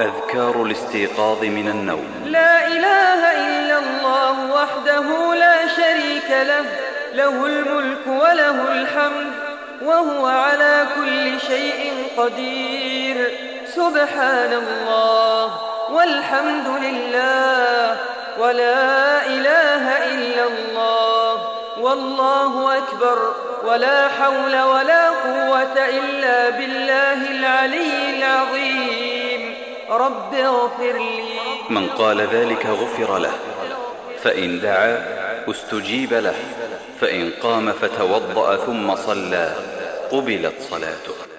أذكار الاستيقاظ من النوم. لا إله إلا الله وحده لا شريك له له الملك وله الحمد وهو على كل شيء قدير. سبحان الله والحمد لله ولا إله إلا الله والله أكبر ولا حول ولا قوة إلا بالله. رب اغفر لي. من قال ذلك غفر له فإن دعا استجيب له فإن قام فتوضأ ثم صلى قبلت صلاته.